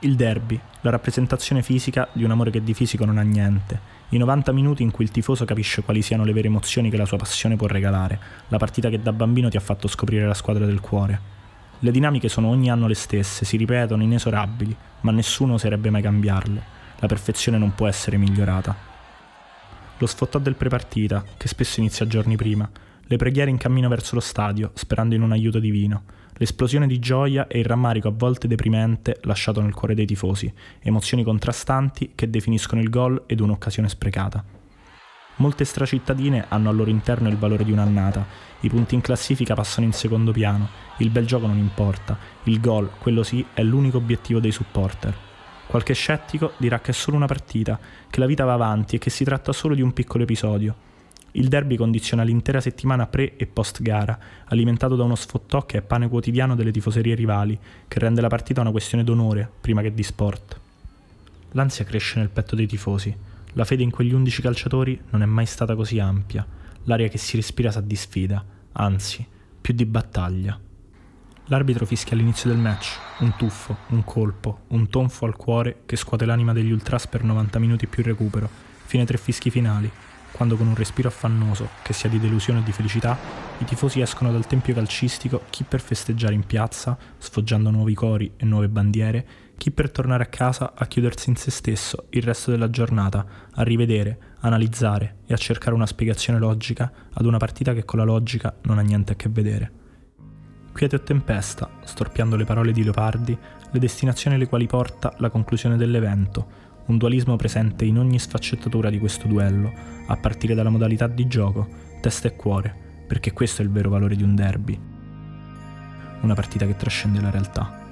Il derby, la rappresentazione fisica di un amore che di fisico non ha niente. I 90 minuti in cui il tifoso capisce quali siano le vere emozioni che la sua passione può regalare, la partita che da bambino ti ha fatto scoprire la squadra del cuore. Le dinamiche sono ogni anno le stesse, si ripetono inesorabili, ma nessuno oserebbe mai cambiarle. La perfezione non può essere migliorata. Lo sfottò del prepartita, che spesso inizia giorni prima, le preghiere in cammino verso lo stadio, sperando in un aiuto divino, l'esplosione di gioia e il rammarico a volte deprimente lasciato nel cuore dei tifosi, emozioni contrastanti che definiscono il gol ed un'occasione sprecata. Molte stracittadine hanno al loro interno il valore di un'annata, i punti in classifica passano in secondo piano, il bel gioco non importa, il gol, quello sì, è l'unico obiettivo dei supporter. Qualche scettico dirà che è solo una partita, che la vita va avanti e che si tratta solo di un piccolo episodio. Il derby condiziona l'intera settimana pre e post gara, alimentato da uno sfottò che è pane quotidiano delle tifoserie rivali, che rende la partita una questione d'onore prima che di sport. L'ansia cresce nel petto dei tifosi. La fede in quegli undici calciatori non è mai stata così ampia. L'aria che si respira sa di sfida, anzi, più di battaglia. L'arbitro fischia all'inizio del match, un tuffo, un colpo, un tonfo al cuore che scuote l'anima degli ultras per 90 minuti più recupero, fine tre fischi finali, quando con un respiro affannoso, che sia di delusione o di felicità, i tifosi escono dal tempio calcistico, chi per festeggiare in piazza, sfoggiando nuovi cori e nuove bandiere, chi per tornare a casa a chiudersi in se stesso il resto della giornata, a rivedere, analizzare e a cercare una spiegazione logica ad una partita che con la logica non ha niente a che vedere. Quiete o tempesta, storpiando le parole di Leopardi, le destinazioni alle quali porta la conclusione dell'evento, un dualismo presente in ogni sfaccettatura di questo duello, a partire dalla modalità di gioco, testa e cuore, perché questo è il vero valore di un derby. Una partita che trascende la realtà.